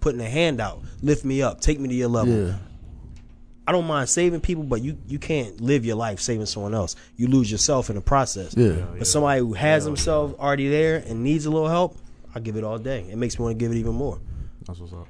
putting a hand out, lift me up, take me to your level. Yeah. I don't mind saving people, but you you can't live your life saving someone else. You lose yourself in the process. Yeah. But somebody who has themselves already there and needs a little help, I give it all day. It makes me want to give it even more. That's what's up.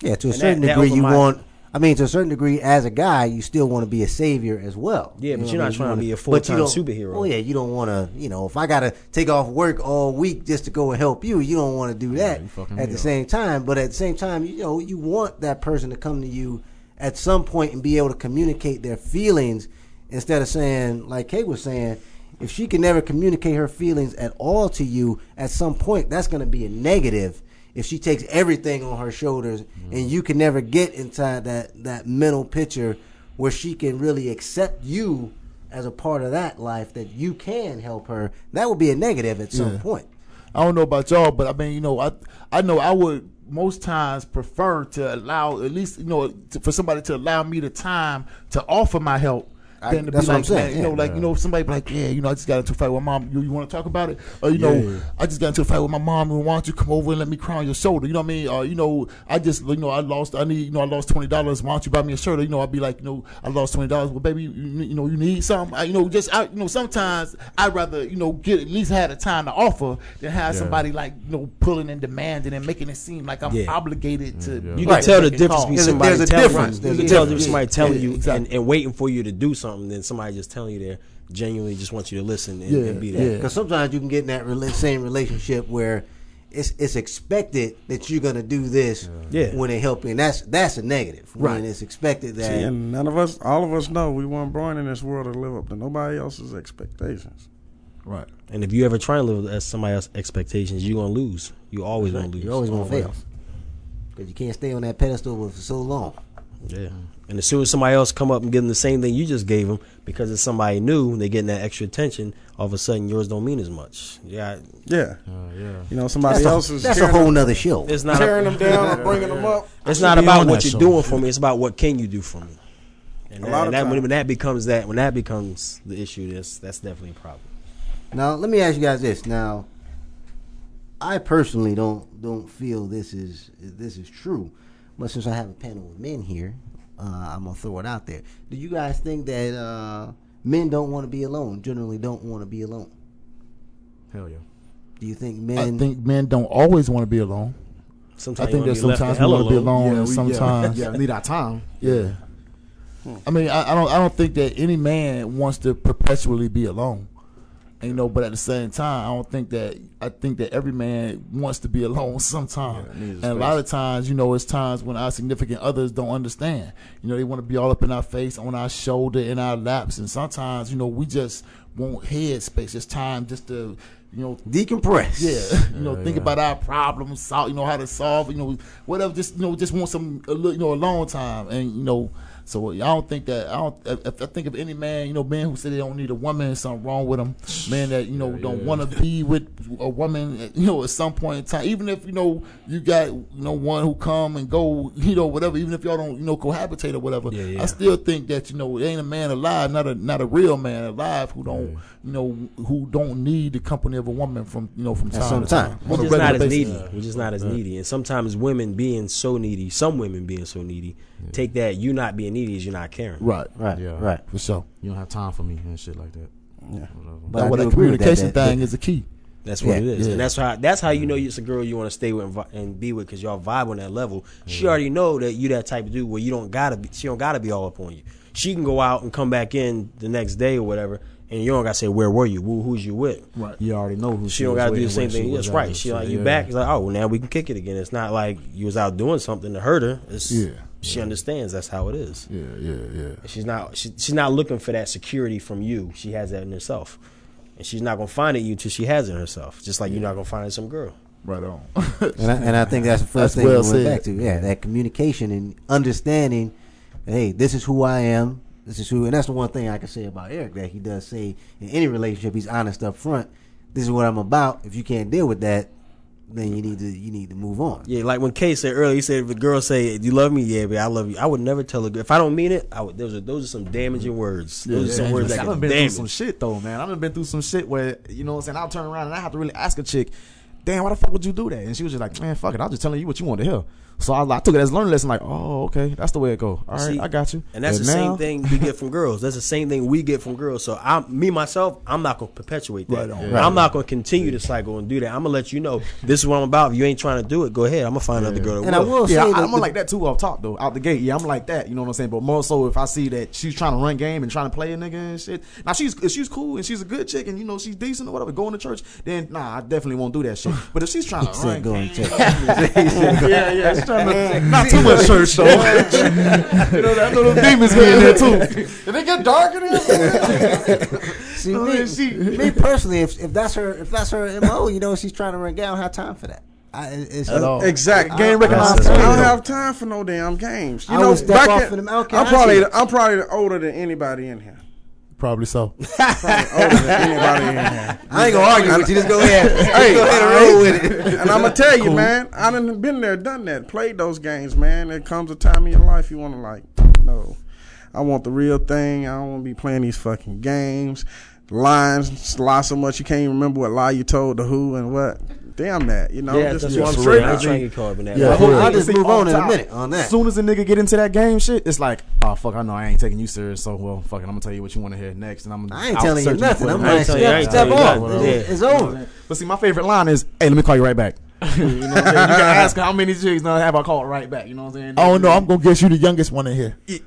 Yeah, to a And certain that- that degree, over you my- want. I mean, to a certain degree, as a guy, you still want to be a savior as well. Yeah, but you're I not mean? trying You to be a you full-time don't- superhero. Oh yeah, you don't want to. You know, if I got to take off work all week just to go and help you, you don't want to do that. you fucking at the up. same time, but at the same time, you know, you want that person to come to you at some point and be able to communicate their feelings instead of saying, like Kay was saying. If she can never communicate her feelings at all to you, at some point that's going to be a negative. If she takes everything on her shoulders, mm-hmm. and you can never get inside that that mental picture where she can really accept you as a part of that life, that you can help her, that would be a negative at some Yeah. point. I don't know about y'all, but I mean, you know, I I know I would most times prefer to allow at least you know to, for somebody to allow me the time to offer my help. I- Than to that's be what I'm saying, man, you know, yeah. like you know, somebody be like, yeah, you know, I just got into a fight with my mom. You, you want to talk about it? Or you know, I just got into a fight with my mom. And why don't you come over and let me cry on your shoulder? You know what I mean? Or you know, I just you know, I lost. I need you know, I lost twenty dollars. Why don't you buy me a shirt? Or, you know, I'd be like, you know, I lost twenty dollars. Well, baby, you, you know, you need something. I, you know, just I, you know, sometimes I'd rather you know get at least have the time to offer than have Yeah. somebody like you know pulling and demanding and making it seem like I'm Yeah. obligated to. Yeah. You can like tell the difference call. between There's a- somebody there's a telling difference. you. You can tell the difference. difference somebody telling you and, and waiting for you to do something than somebody just telling you there genuinely just wants you to listen and, Yeah, and be there. yeah. Because sometimes you can get in that rela- same relationship where it's it's expected that you're gonna do this Yeah. when they help you, and that's that's a negative. When Right. it's expected that. See, and none of us, all of us know we weren't born in this world to live up to nobody else's expectations. Right. And if you ever try and live as somebody else's expectations, you're gonna lose. You always gonna lose. You're always gonna fail because you can't stay on that pedestal for so long. Yeah. And as soon as somebody else come up and give them the same thing you just gave them, because it's somebody new, they're getting that extra attention. All of a sudden, yours don't mean as much. Yeah, Yeah, Uh, yeah. you know somebody That's, else a, is that's a tearing, whole nother show. it's not. tearing A, them down or bringing them up. it's not about what you're show. doing for me. It's about what can you do for me. And, A that, lot and of that, when, times. when that becomes that, when that becomes the issue, that's that's definitely a problem. Now, let me ask you guys this. Now, I personally don't don't feel this is this is true, but since I have a panel of men here, uh, I'm gonna throw it out there. Do you guys think that uh, men don't want to be alone? Generally, don't want to be alone. Hell yeah. Do you think men? I men? think men don't always want to be alone. Sometimes I think you that wanna be left sometimes the we want to be alone. alone, and we- sometimes yeah, yeah, need our time. Yeah. I mean, I, I don't. I don't think that any man wants to perpetually be alone. You know, but at the same time, I don't think that. I think that every man wants to be alone sometime. Yeah, and a lot of times, you know, it's times when our significant others don't understand. You know, they want to be all up in our face, on our shoulder, in our laps, and sometimes, you know, we just want head space. It's time just to, you know, decompress. yeah, you know, Yeah, think yeah. about our problems, solve, you know, how to solve, you know, whatever. Just you know, just want some, a little, you know, alone time, and you know, so I don't think that I don't. If I think of any man, you know, men who say they don't need a woman, something wrong with them. Men that you know Yeah, don't yeah. want to be with a woman, you know, at some point in time. Even if you know you got you know one who come and go, you know, whatever. Even if y'all don't you know cohabitate or whatever, Yeah, yeah. I still think that you know it ain't a man alive, not a not a real man alive who don't Yeah. you know who don't need the company of a woman from you know from time some to time. time. We're just not regular as basis. needy. We're just not as needy. And sometimes women being so needy, some women being so needy, take that you not being needy as you're not caring. Right, Right. Yeah. Right. for sure. You don't have time for me and shit like that. Yeah. Whatever. But I well, that agree with that, communication that- thing that- is the key. That's what Yeah. it is, Yeah. and that's how that's how you know it's a girl you want to stay with and, vi- and be with because y'all vibe on that level. She already know that you that type of dude where you don't gotta be. She don't gotta be all up on you. She can go out and come back in the next day or whatever, and you don't gotta say where were you, Who, who's you with. Right. You already know who She don't gotta do the same thing. That's right. She like shit, you back. It's like oh well now we can kick it again. It's not like you was out doing something to hurt her. It's, Yeah. She understands that's how it is. Yeah, yeah, yeah. She's not she, she's not looking for that security from you. She has that in herself. And she's not gonna find it you till she has it in herself. Just like you're not gonna find it in some girl. Right on. And I, and I think that's the first That's thing well we went back to. Yeah, that communication and understanding. Hey, this is who I am. This is who, and that's the one thing I can say about Eric that he does say in any relationship he's honest up front. This is what I'm about. If you can't deal with that, then you need to you need to move on. Yeah, like when Kay said earlier, he said if a girl say, "Do you love me?" Yeah, but I love you. I would never tell a girl if I don't mean it. I would. Those are those are some damaging words. Those are some Yeah, words I that done can been through some shit though, man. I done been through some shit where you know what I'm saying. I'll turn around and I have to really ask a chick, "Damn, why the fuck would you do that?" And she was just like, "Man, fuck it. I was just telling you what you want to hear." So I, I took it as a learning lesson. Like, oh, okay, that's the way it go. All right, See, I got you. And that's the now- same thing we get from girls. That's the same thing we get from girls. So I, me myself, I'm not gonna perpetuate that. Right on. And I'm not gonna continue the cycle and do that. I'm gonna let you know this is what I'm about. If you ain't trying to do it, go ahead. I'm gonna find another girl. That And I will Yeah, say I, that I'm the- like that too off top though, out the gate. Yeah, I'm like that. You know what I'm saying? But more so if I see that she's trying to run game and trying to play a nigga and shit. Now she's if she's cool and she's a good chick and you know she's decent or whatever, going to church. Then nah, I definitely won't do that shit. But if she's trying to run, Said go and check. yeah, yeah, she's trying to not too much church though. you know, that little demons be in there too. Did it get dark in here? See, Oh, me, she- me personally, if, if that's her, if that's her mo, you know, she's trying to run down. I don't have time for that. I, it's, At all. Exactly. Game recognized I time. don't have time for no damn games. You I know, back off in- in the- okay, I'm probably. I'm probably older than anybody in here. Probably so. older than anybody in here. I ain't gonna argue with you. Just go ahead. Hey, go ahead and roll with it. And I'm gonna tell you, man, I done been there, done that, played those games, man. There comes a time in your life you want to like, no, I want the real thing. I don't want to be playing these fucking games, lines, lie so much you can't even remember what lie you told to who and what. Damn that, you know. Yeah, just that's one what I'm straight saying. I ain't trying to get caught up in that. Yeah, But yeah. I'll just move on in a minute on that. As soon as a nigga get into that game shit, it's like, oh fuck, I know I ain't taking you serious. So well, fuck it, I'm gonna tell you what you want to hear next, and I'm. gonna. I ain't telling you nothing. I'm it. I ain't like, you- step, ain't step telling you off. It's, Yeah. it's over. But see, my favorite line is, "Hey, let me call you right back." you know what I'm saying? You gotta ask how many chicks now have I called right back. You know what I'm saying? Oh, I don't. I'm gonna guess you the youngest one in here.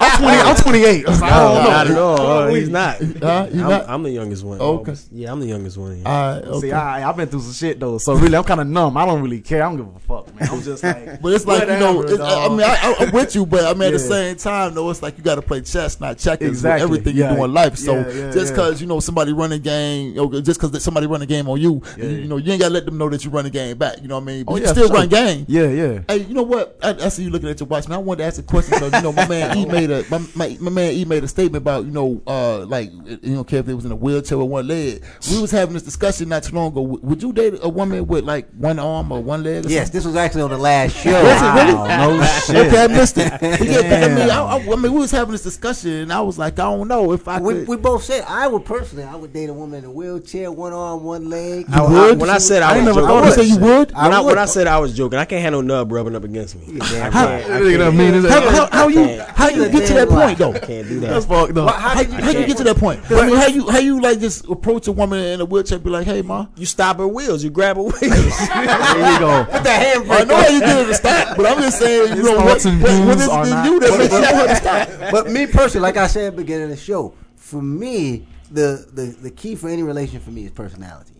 I'm 20. I'm 28. I was like, I don't know. Not at all. He's not. Huh? You I'm, not? I'm the youngest one. Okay. Yeah, I'm the youngest one. Yeah. All right. See, I, I've been through some shit though, so really, I'm kind of numb. I don't really care. I don't give a fuck, man. I'm just like, But it's like you know, it's, I I mean, I, I, I'm with you, but I mean, at the same time, though, it's like you got to play chess, not checkers. Exactly. With everything Yeah. you do in life. So Yeah, yeah, just yeah. because you know somebody run a game, you know, just because somebody run a game on you, Yeah. you, you know, you ain't got to let them know that you run a game back. You know what I mean? But Oh, you yeah, still sure. run game. yeah, yeah. Hey, you know what? I, I see you looking at your watch. Man, I wanted to ask a question because you know my man E made a my, my, my man E made a statement about you know uh Uh, like you don't care if they was in a wheelchair or one leg. We was having this discussion not too long ago. Would you date a woman with like one arm or one leg? Or Yes, something? this was actually on the last show. Was it really? No shit. Okay, I missed it. But yeah, I mean, I, I, I mean, we was having this discussion, and I was like, I don't know if I We, could. we both said I would personally I would date a woman in a wheelchair, one arm, one leg. I, I, would? when I said I, I was ain't never joking, thought I to say you would. When I, I would. when I said I was joking, I can't handle nub rubbing up against me. damn I right. can't, I Look at that can't, mean. How, how, how you how you get to that point though? I can't do That's that. fucked up. Well, how How, you how you get to that point? I mean, how you how you like just approach a woman in a wheelchair, and be like, hey, ma. You stop her wheels. You grab her wheels. there you go. Put the handbrake I know how you get her to stop, but I'm just saying, you know, what, and what, what views is it you that makes you want her to stop? But me personally, like I said at the beginning of the show, for me, the the, the key for any relation for me is personality.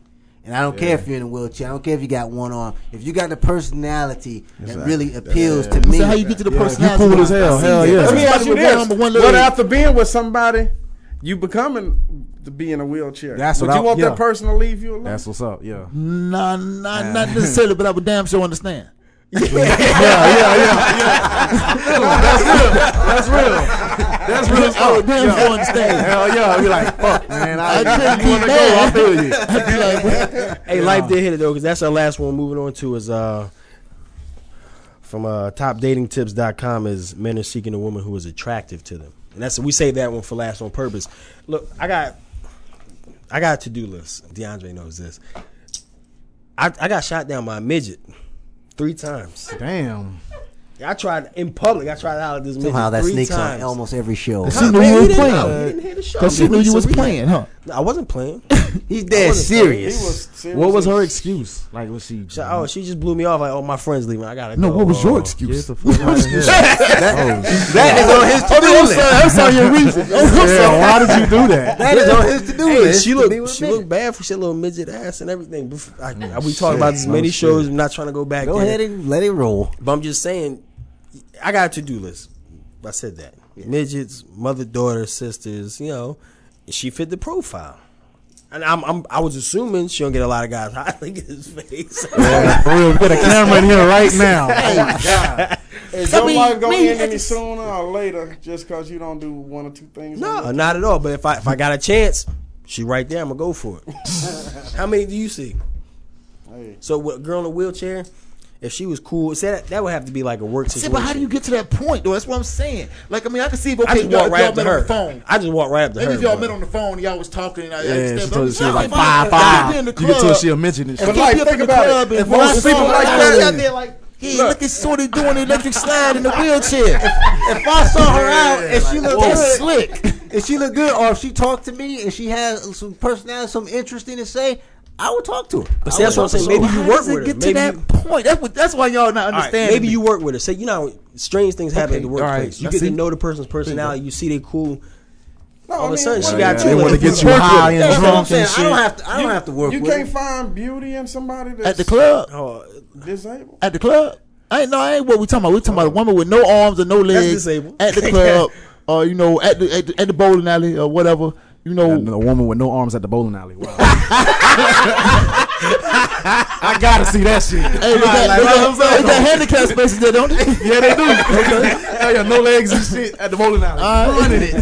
And I don't care if you're in a wheelchair. I don't care if you got one arm. If you got the personality that really appeals to me, So how you get to the Yeah, you personality? cool as hell. Hell yeah. Let me ask you with one this: arm one What after being with somebody, you becoming to be in a wheelchair? That's Would what you I- want yeah. that person to leave you alone? That's what's up. Yeah. Nah, not not necessarily, but I would damn sure understand. Yeah, yeah, yeah, yeah. yeah. That's real. That's real. I would damn sure understand. Hell yeah. I'll be like, fuck, man. I, I couldn't you be wanna go? mad. I feel you. I'd be like, hey, life did hit it though, because that's our last one. Moving on to is uh from uh topdatingtips.com is men are seeking a woman who is attractive to them. And that's we say that one for last on purpose. Look, I got I got a to do list. DeAndre knows this. I, I got shot down by a midget three times. Damn. I tried in public. I tried out at this midget somehow that three sneaks times. on almost every show. She knew Man, you he was didn't playing. He didn't hear the show. Because she knew you was playing, huh? I wasn't playing. He's dead serious. He was serious. What was her excuse? Like, was she? She- oh, she just blew me off. Like, oh, my friend's leaving. I gotta No, go. what was Oh. your excuse? the fuck out of here. that oh, is on his Oh, to-do list. sorry. I'm sorry. Your reason. Oh, Yeah, sorry. why did you do that? That is on his to-do list. she looked with she looked bad for she had little midget ass and everything. Bef- I, I, we shit. talked about this many oh, shows. I'm not trying to go back Go there. ahead and let it roll. But I'm just saying, I got a to do list. I said that midgets, mother, daughter, sisters. You know, she fit the profile. And I'm, I'm I was assuming she don't get a lot of guys highlighting his face. Yeah, for real. We got a camera in here right now. Oh my god. Is I your mean, life gonna end any sooner or later just because you don't do one or two things? no, not at all. But if I if I got a chance, she right there. I'm gonna go for it. How many do you see? Hey. So with a girl in a wheelchair, if she was cool, see that, that would have to be like a work See, situation. but how do you get to that point, though? That's what I'm saying. Like, I mean, I can see if I okay, just walk right up to her. the phone. I just walk right up to Maybe her. if y'all but- met on the phone, y'all was talking. And I, I Yeah, understand, she but told you she was like five five. You can tell she a midget and if shit. you like, think about it. If most people like I that- was out there like Yeah, look, at Shorty doing the electric slide in the wheelchair. If I saw her out and she looked good, slick. if she looked good, or if she talked to me and she had some personality, something interesting to say, I would talk to her. But see, that's what I'm saying. Maybe you work does it with her. get to Maybe that you- point. That's what. That's why y'all not All right, understanding. maybe me. you work with her. Say, you know, strange things happen Okay, at the all right. workplace. You I get see. to know the person's personality. You see they cool. No, All of I a sudden, she what- got They you. want to get you high and That's what I'm drunk saying. and I don't shit. have to. I don't have to work with You with can't her. find beauty in somebody that's at the club. Oh, disabled. At the club. I ain't no. I ain't what we talking about. We talking about a woman with no arms or no legs disabled. at the club, or you know, at the at the, at the bowling alley or whatever. You know, a woman with no arms at the bowling alley. Wow. I gotta see that shit. Hey, they got, Like, they what got, I'm saying? they got handicap spaces there, don't they? Yeah, they do. Hell yeah, no legs and shit at the bowling alley. Uh, Running it.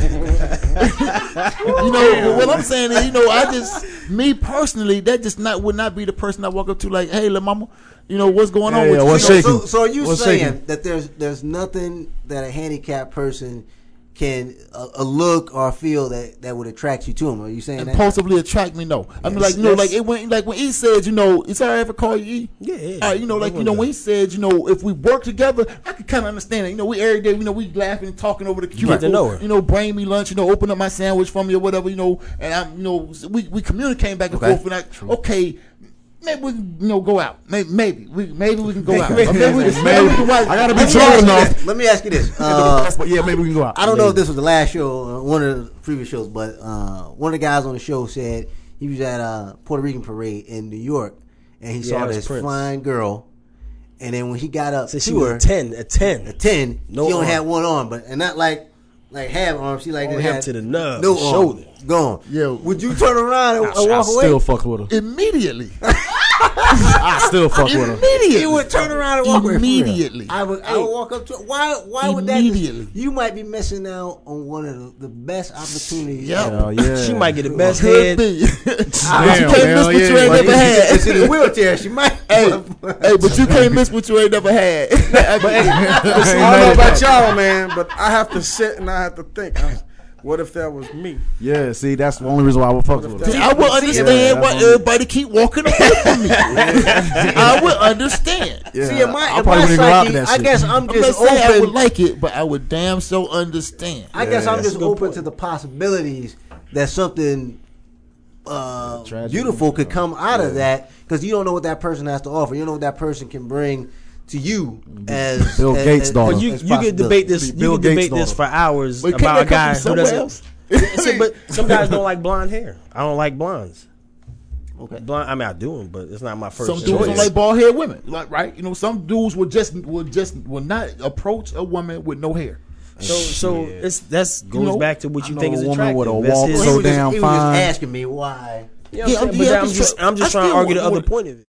You know, what I'm saying is, you know, I just, me personally, that just not would not be the person I walk up to like, hey, little mama, you know, what's going on Yeah, with you? what's You shaking? So, so are you What's saying shaking? that there's there's nothing that a handicapped person can a, a look or a feel that that would attract you to him? Are you saying that? Impulsively attract me, no. I mean, Yes, like you know, like it went, like when he said, you know, it's all right if I call you E. Yeah, yeah. All right, you know, like you know, when he said, you know, if we work together, I could kind of understand it. You know, we every day, you know, we laughing and talking over the cubicle. to know oh, her. You know, bring me lunch. You know, open up my sandwich for me or whatever. You know, and I'm, you know, we we communicate back and Okay. forth. And I, okay. Maybe we can, you know, go out. Maybe, maybe we maybe we can go out. Maybe. maybe, we can, maybe we can watch. I gotta be Let me drunk enough. Let me ask you this. Uh, yeah, maybe we can go out. I don't know if this was the last show, uh, one of the previous shows, but uh, one of the guys on the show said he was at a Puerto Rican parade in New York, and he Yeah, saw this Prince. fine girl, and then when he got up Said she to was her a ten. A ten. at ten, No she only arm. had one arm, but and not like like half arm. She like Only had up to the nub, no the arm, shoulder. gone. Yeah, would you turn around and, and I walk away? still fuck with her. Immediately. I still fuck with her. Immediately. You would turn around and walk away. Immediately. I would. I would walk up to. Her. Why? Why would that? Immediately. You might be missing out on one of the, the best opportunities. Oh, yeah. ever. Hell yeah. She might get the best Could head. be. but you can't miss hell what you ain't Like, never had. It's in a wheelchair. She might. hey, hey, but you can't miss what you ain't never had. But I don't know about y'all, man, but I have to sit and I have to think. I- What if that was me? Yeah, see, that's the only reason why I would fuck with See, her. I would understand Yeah, why everybody keep walking away from me. I would understand. Yeah, See, in my, I in probably my wouldn't even rock psyche, that I shit. guess I'm I'm not just saying I would like it, but I would damn so understand. I guess I'm just open point. to the possibilities that something uh, beautiful could come out of that because you don't know what that person has to offer. You don't know what that person can bring to you mm-hmm. as Bill as- Gates' as- daughter. But you you could debate this. You Bill could debate Gates' this for hours But about a guy who doesn't. See, but some guys don't like blonde hair. I don't like blondes. Okay. Blonde. I mean, I do them, but it's not my first. Some choice. dudes don't like bald head women, like right? You know, some dudes will just will just will not approach a woman with no hair. So so it's that's goes know, back to what I you know think a is woman attractive. with a That's walk his- Well, so he was just, he was just asking me why. You know what Yeah, I'm I'm- yeah, but I'm I'm just just I'm just I trying to argue the other point of it.